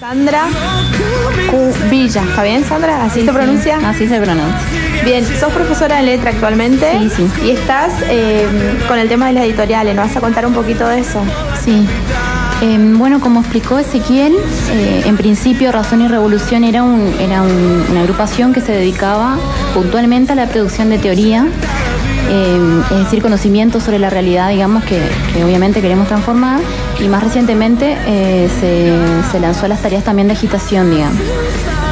Sandra Villa, ¿está bien Sandra? ¿Así se pronuncia? Así se pronuncia. Bien, sos profesora de letra actualmente. Sí, sí. Y estás eh, con el tema de las editoriales, ¿nos vas a contar un poquito de eso? Sí. Eh, bueno, como explicó Ezequiel, eh, en principio Razón y Revolución era, un, era un- una agrupación que se dedicaba puntualmente a la producción de teoría, eh, es decir, conocimiento sobre la realidad, digamos, que, que obviamente queremos transformar, y más recientemente eh, se, se lanzó las tareas también de agitación, digamos.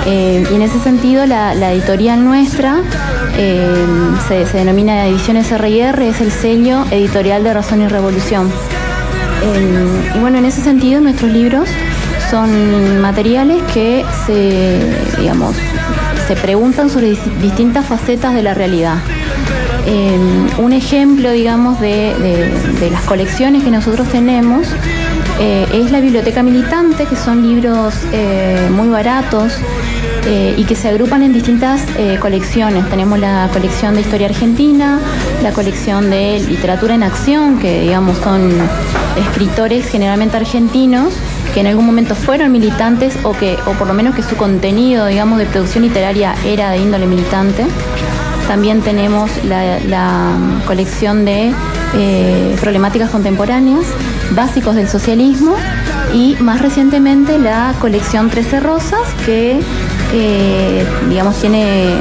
Eh, y en ese sentido, la, editorial nuestra eh, se, se denomina Ediciones R&R, es el sello editorial de Razón y Revolución. Y bueno, en ese sentido nuestros libros son materiales que se, digamos, se preguntan sobre dis- distintas facetas de la realidad. Eh, un ejemplo, digamos, de, las colecciones que nosotros tenemos eh, es la Biblioteca Militante, que son libros eh, muy baratos eh, y que se agrupan en distintas colecciones. Tenemos la colección de Historia Argentina, la colección de Literatura en Acción, que digamos son escritores generalmente argentinos que en algún momento fueron militantes o que o por lo menos que su contenido digamos de producción literaria era de índole militante también tenemos la, la colección de eh, problemáticas contemporáneas básicos del socialismo y más recientemente la colección Trece Rosas que eh, digamos tiene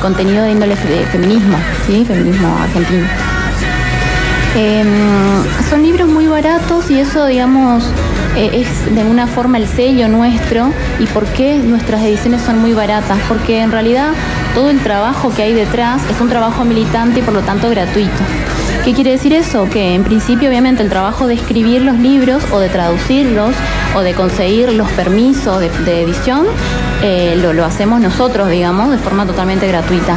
contenido de índole fe- feminismo ¿sí? feminismo argentino Em, son libros muy baratos y eso, digamos, eh, es de alguna forma el sello nuestro. ¿Y por qué nuestras ediciones son muy baratas? Porque en realidad todo el trabajo que hay detrás es un trabajo militante y por lo tanto gratuito. ¿Qué quiere decir eso? Que en principio obviamente el trabajo de escribir los libros o de traducirlos o de conseguir los permisos de, edición eh, lo, lo hacemos nosotros, digamos, de forma totalmente gratuita.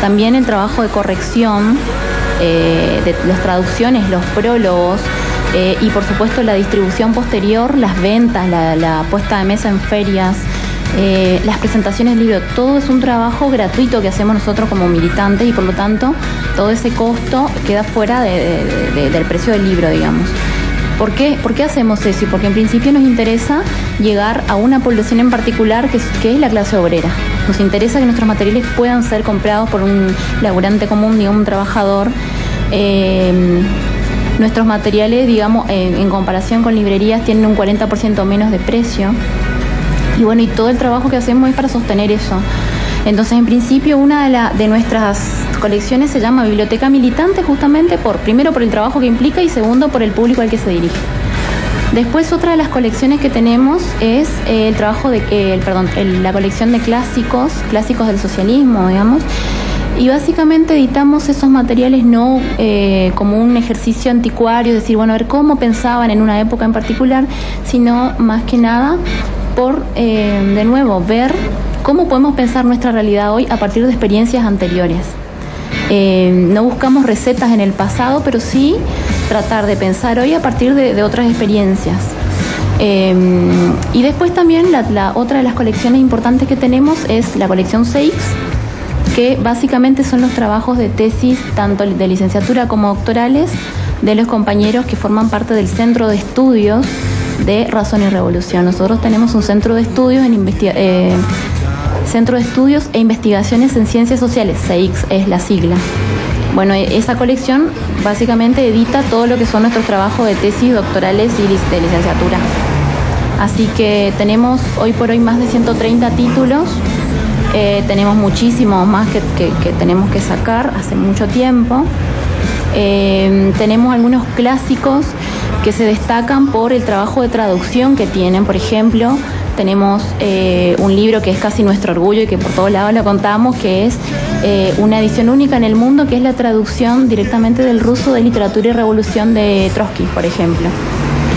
También el trabajo de corrección eh, de las traducciones, los prólogos eh, y por supuesto la distribución posterior, las ventas, la, puesta de mesa en ferias, eh, las presentaciones de libros, todo es un trabajo gratuito que hacemos nosotros como militantes y por lo tanto todo ese costo queda fuera de- de- de- del precio del libro, digamos. ¿Por qué, ¿Por qué hacemos eso? Porque en principio nos interesa llegar a una población en particular que es la clase obrera. Nos interesa que nuestros materiales puedan ser comprados por un laburante común, digamos, un trabajador. Eh, nuestros materiales, digamos, en, comparación con librerías, tienen un 40% menos de precio. Y bueno, y todo el trabajo que hacemos es para sostener eso. Entonces, en principio, una de, de nuestras colecciones se llama Biblioteca Militante, justamente por, primero por el trabajo que implica y segundo por el público al que se dirige. Después otra de las colecciones que tenemos es eh, el trabajo de eh, el, perdón, la colección de clásicos, clásicos del socialismo, digamos. Y básicamente editamos esos materiales no eh, como un ejercicio anticuario, decir, bueno, a ver cómo pensaban en una época en particular, sino más que nada por, eh, de nuevo, ver cómo podemos pensar nuestra realidad hoy a partir de experiencias anteriores. Eh, no buscamos recetas en el pasado, pero sí tratar de pensar hoy a partir de, otras experiencias. Eh, y después también la, otra de las colecciones importantes que tenemos es la colección CEIX, que básicamente son los trabajos de tesis, tanto de licenciatura como doctorales, de los compañeros que forman parte del centro de estudios de Razón y Revolución. Nosotros tenemos un centro de estudios en investiga- eh, Centro de Estudios e Investigaciones en Ciencias Sociales, CEIX es la sigla. Bueno, e- esa colección básicamente edita todo lo que son nuestros trabajos de tesis doctorales y de licenciatura. Así que tenemos hoy por hoy más de 130 títulos, eh, tenemos muchísimos más que, tenemos que sacar hace mucho tiempo. Eh, tenemos algunos clásicos que se destacan por el trabajo de traducción que tienen. Por ejemplo, tenemos eh, un libro que es casi nuestro orgullo y que por todos lados lo contamos, que es eh, una edición única en el mundo, que es la traducción directamente del ruso de literatura y revolución de Trotsky, por ejemplo.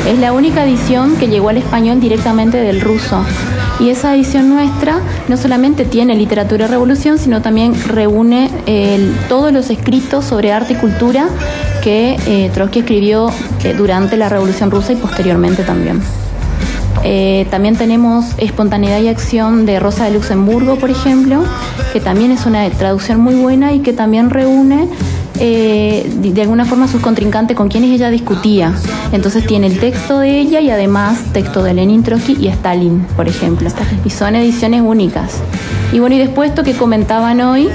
Es la única edición que llegó al español directamente del ruso. Y esa edición nuestra no solamente tiene literatura y revolución, sino también reúne todos los escritos sobre arte y cultura que eh, Trotsky escribió durante la Revolución Rusa y posteriormente también. Eh, también tenemos Espontaneidad y Acción de Rosa de Luxemburgo, por ejemplo, que también es una traducción muy buena y que también reúne eh, de alguna forma sus contrincantes con quienes ella discutía. Entonces tiene el texto de ella y además texto de Lenin Trotsky y Stalin, por ejemplo. Y son ediciones únicas. Y bueno, y después esto que comentaban hoy,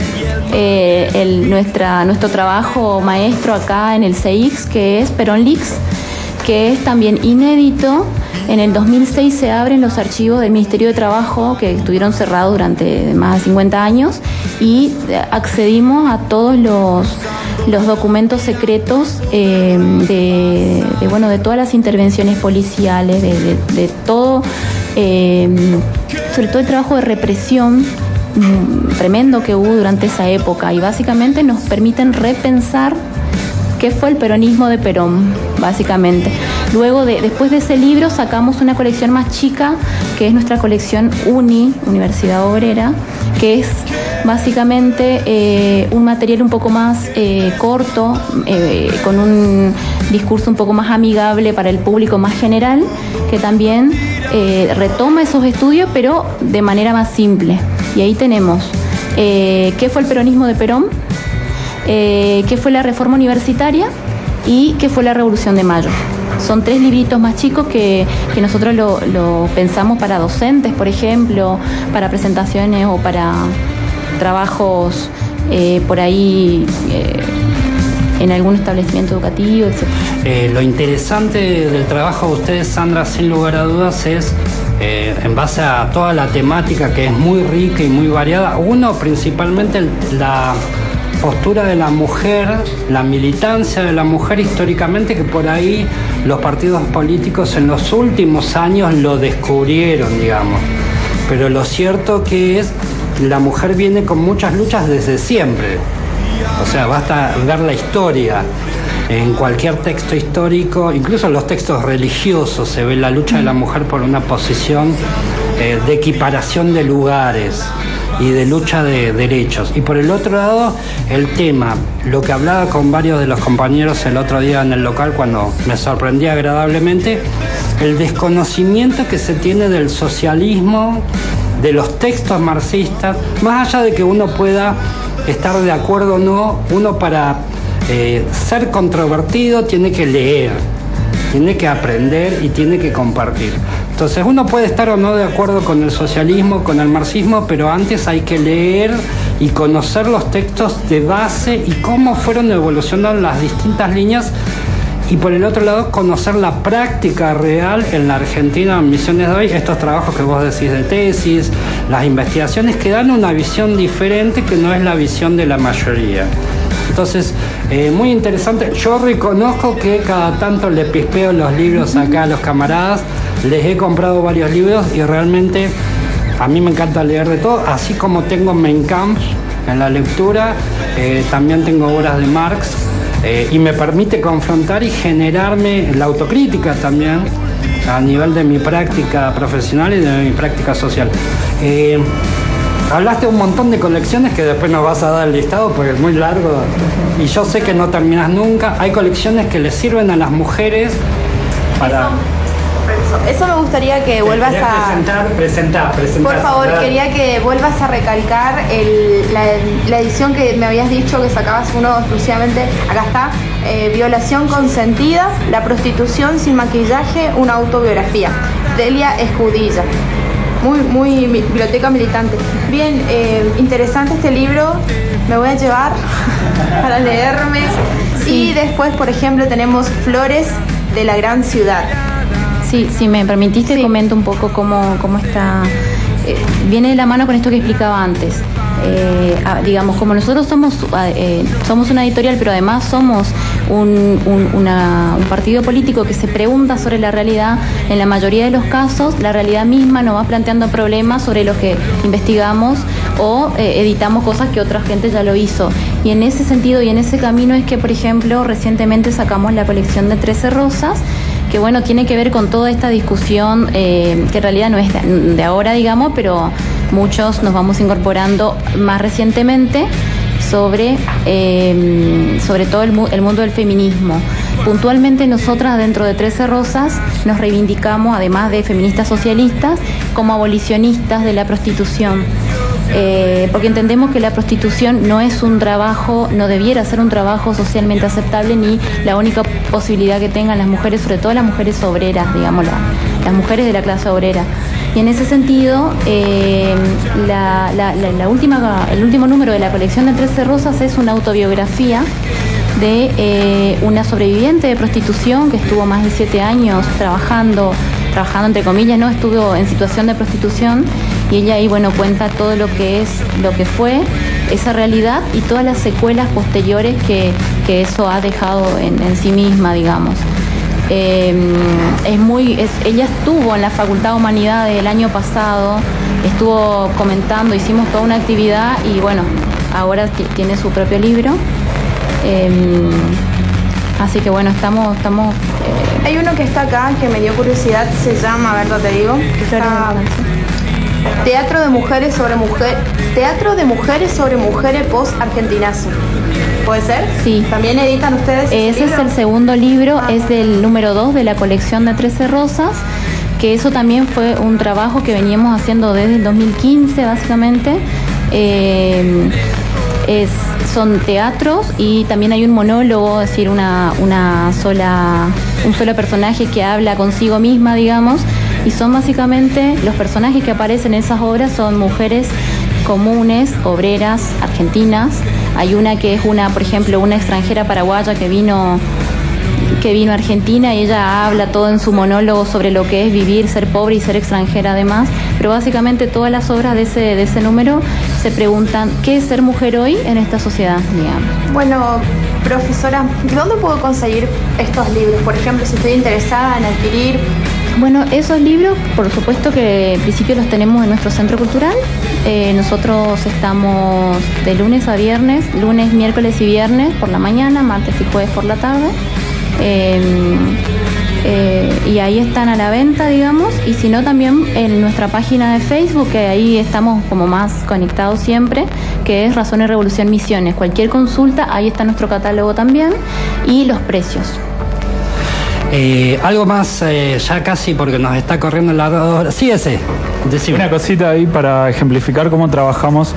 eh, nuestra, nuestro trabajo maestro acá en el CX, que es Perón Leaks, que es también inédito. En el 2006 se abren los archivos del Ministerio de Trabajo que estuvieron cerrados durante más de 50 años y accedimos a todos los los documentos secretos eh, de, bueno, de todas las intervenciones policiales, de, todo, eh, sobre todo el trabajo de represión mm, tremendo que hubo durante esa época y básicamente nos permiten repensar qué fue el peronismo de Perón, básicamente. Luego, de, después de ese libro, sacamos una colección más chica, que es nuestra colección UNI, Universidad Obrera, que es básicamente eh, un material un poco más eh, corto, eh, con un discurso un poco más amigable para el público más general, que también retoma esos estudios, pero de manera más simple. Y ahí tenemos qué fue el peronismo de Perón, qué fue la reforma universitaria y qué fue la revolución de mayo. Son tres libritos más chicos que, nosotros lo pensamos para docentes, por ejemplo, para presentaciones o para trabajos eh, por ahí eh, en algún establecimiento educativo, etc. Eh, lo interesante del trabajo de ustedes, Sandra, sin lugar a dudas, es en base a toda la temática que es muy rica y muy variada. Uno, principalmente la postura de la mujer, la militancia de la mujer históricamente, que por ahí los partidos políticos en los últimos años lo descubrieron, digamos. Pero lo cierto que es la mujer viene con muchas luchas desde siempre. O sea, basta ver la historia. En cualquier texto histórico, incluso en los textos religiosos, se ve la lucha de la mujer por una posición eh, de equiparación de lugares y de lucha de derechos. Y por el otro lado, el tema, lo que hablaba con varios de los compañeros el otro día en el local cuando me sorprendí agradablemente, el desconocimiento que se tiene del socialismo de los textos marxistas, más allá de que uno pueda estar de acuerdo o no, uno para eh, ser controvertido tiene que leer, tiene que aprender y tiene que compartir. Entonces uno puede estar o no de acuerdo con el socialismo, con el marxismo, pero antes hay que leer y conocer los textos de base y cómo fueron evolucionando las distintas líneas y por el otro lado conocer la práctica real en la Argentina en Misiones de hoy, estos trabajos que vos decís de tesis, las investigaciones que dan una visión diferente que no es la visión de la mayoría. Entonces, eh, muy interesante. Yo reconozco que cada tanto le pispeo los libros acá a los camaradas, les he comprado varios libros y realmente a mí me encanta leer de todo, así como tengo Mein Kampf en la lectura, eh, también tengo obras de Marx eh, y me permite confrontar y generarme la autocrítica también a nivel de mi práctica profesional y de mi práctica social. Hablaste un montón de colecciones que después nos vas a dar el listado porque es muy largo y yo sé que no terminas nunca. Hay colecciones que le sirven a las mujeres para... Eso me gustaría que vuelvas a. Presentar, presentar, presentar. Por favor, quería que vuelvas a recalcar la, edición que me habías dicho que sacabas uno exclusivamente. Acá está: eh, Violación consentida, la prostitución sin maquillaje, una autobiografía. Delia Escudilla. Muy, muy biblioteca militante. Bien, eh, interesante este libro. Me voy a llevar para leerme. Y después, por ejemplo, tenemos Flores de la Gran Ciudad Sí, si me permitiste, comento un poco cómo, cómo está. Eh, viene de la mano con esto que explicaba antes. Eh, digamos, como nosotros somos, eh, somos una editorial, pero además somos un, un, partido político que se pregunta sobre la realidad, en la mayoría de los casos la realidad misma nos va planteando problemas sobre los que investigamos o editamos cosas que otra gente ya lo hizo. Y en ese sentido y en ese camino es que, por ejemplo, recientemente sacamos la colección de 13 rosas que bueno, tiene que ver con toda esta discusión eh, que en realidad no es de ahora, digamos, pero muchos nos vamos incorporando más recientemente sobre, eh, sobre todo el, mundo del feminismo. Puntualmente nosotras dentro de Trece Rosas nos reivindicamos, además de feministas socialistas, como abolicionistas de la prostitución. Eh, porque entendemos que la prostitución no es un trabajo, no debiera ser un trabajo socialmente aceptable ni la única posibilidad que tengan las mujeres, sobre todo las mujeres obreras, digamos, las mujeres de la clase obrera. Y en ese sentido, eh, la, última, el último número de la colección de Trece Rosas es una autobiografía de eh, una sobreviviente de prostitución que estuvo más de siete años trabajando, trabajando entre comillas, no estuvo en situación de prostitución y ella ahí bueno cuenta todo lo que es, lo que fue esa realidad y todas las secuelas posteriores que, eso ha dejado en sí misma, digamos. Em, es muy, ella estuvo en la Facultad de Humanidades el año pasado, estuvo comentando, hicimos toda una actividad y bueno, ahora tiene su propio libro. Em, así que bueno, estamos... estamos eh, Hay uno que está acá que me dio curiosidad, se llama, a ver, te digo. Teatro de mujeres sobre mujer, Teatro de mujeres sobre mujeres post argentinazo. ¿Puede ser? Sí. ¿También editan ustedes? Ese es el segundo libro, ah. es del número 2 de la colección de Trece Rosas, que eso también fue un trabajo que veníamos haciendo desde el 2015, básicamente. Eh, son teatros y también hay un monólogo, es decir, una, una sola, un solo personaje que habla consigo misma, digamos, y son básicamente los personajes que aparecen en esas obras son mujeres comunes, obreras, argentinas. Hay una que es una, por ejemplo, una extranjera paraguaya que vino que vino a Argentina. Y ella habla todo en su monólogo sobre lo que es vivir, ser pobre y ser extranjera además, pero básicamente todas las obras de ese, de ese número se preguntan qué es ser mujer hoy en esta sociedad, Bueno, profesora, ¿dónde puedo conseguir estos libros? Por ejemplo, si estoy interesada en adquirir bueno, esos libros, por supuesto que en principio los tenemos en nuestro centro cultural. Eh, nosotros estamos de lunes a viernes, lunes, miércoles y viernes por la mañana, martes y jueves por la tarde. Em, eh, y ahí están a la venta, digamos, y si no también en nuestra página de Facebook, que ahí estamos como más conectados siempre, que es Razón y Revolución Misiones. Cualquier consulta, ahí está nuestro catálogo también y los precios. Eh, algo más, eh, ya casi porque nos está corriendo la hora. Sí, ese. Una cosita ahí para ejemplificar cómo trabajamos.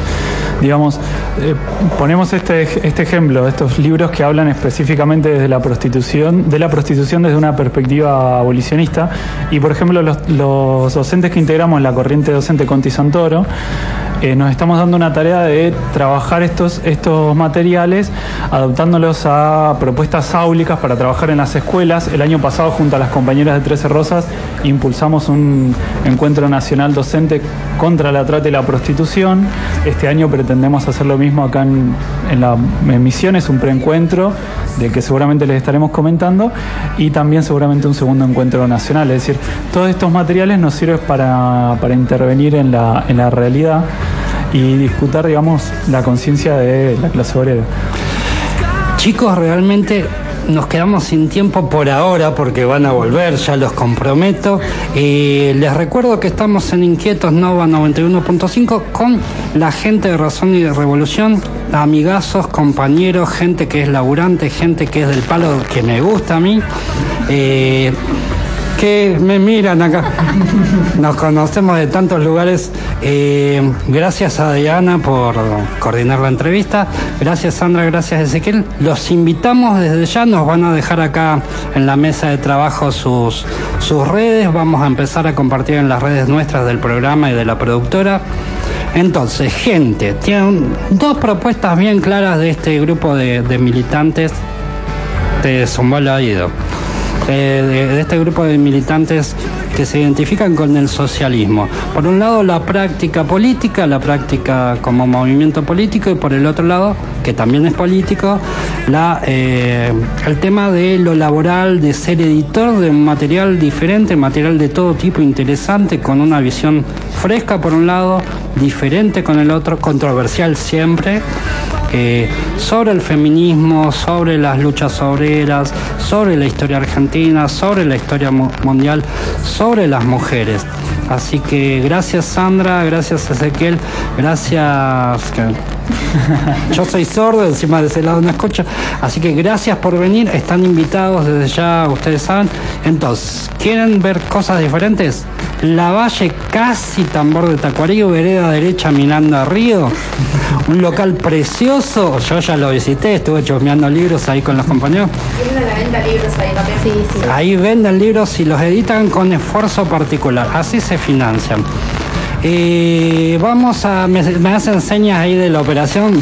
Digamos, eh, ponemos este, este ejemplo, estos libros que hablan específicamente desde la prostitución, de la prostitución desde una perspectiva abolicionista. Y por ejemplo, los, los docentes que integramos la corriente docente Conti Santoro, nos estamos dando una tarea de trabajar estos, estos materiales, adaptándolos a propuestas áulicas para trabajar en las escuelas. El año pasado, junto a las compañeras de Trece Rosas, impulsamos un encuentro nacional docente contra la trata y la prostitución. Este año pretendemos hacer lo mismo acá en, en la en Misiones, un preencuentro del que seguramente les estaremos comentando y también seguramente un segundo encuentro nacional. Es decir, todos estos materiales nos sirven para, para intervenir en la, en la realidad y disputar, digamos, la conciencia de la clase obrera. Chicos, realmente nos quedamos sin tiempo por ahora porque van a volver, ya los comprometo. Eh, les recuerdo que estamos en Inquietos Nova 91.5 con la gente de Razón y de Revolución, amigazos, compañeros, gente que es laburante, gente que es del palo que me gusta a mí. Eh, que me miran acá. Nos conocemos de tantos lugares. Eh, gracias a Diana por coordinar la entrevista. Gracias Sandra, gracias Ezequiel. Los invitamos desde ya, nos van a dejar acá en la mesa de trabajo sus, sus redes. Vamos a empezar a compartir en las redes nuestras del programa y de la productora. Entonces, gente, tienen dos propuestas bien claras de este grupo de, militantes de Zombola Ido. Eh, de, este grupo de militantes que se identifican con el socialismo. Por un lado, la práctica política, la práctica como movimiento político, y por el otro lado, que también es político, la, eh, el tema de lo laboral, de ser editor de un material diferente, material de todo tipo interesante, con una visión fresca por un lado, diferente con el otro, controversial siempre. Sobre el feminismo, sobre las luchas obreras, sobre la historia argentina, sobre la historia mundial, sobre las mujeres. Así que gracias Sandra, gracias Ezequiel, gracias... Yo soy sordo, encima de ese lado no escucho. Así que gracias por venir, están invitados desde ya, ustedes saben. Entonces, ¿quieren ver cosas diferentes? La Valle casi tambor de Tacuarillo, vereda derecha mirando a Río. Un local precioso, yo ya lo visité, estuve chusmeando libros ahí con los compañeros. Tienen la venta libros ahí también. Sí, sí. Ahí venden libros y los editan con esfuerzo particular, así se financian. Eh, vamos a, me, me hacen señas ahí de la operación.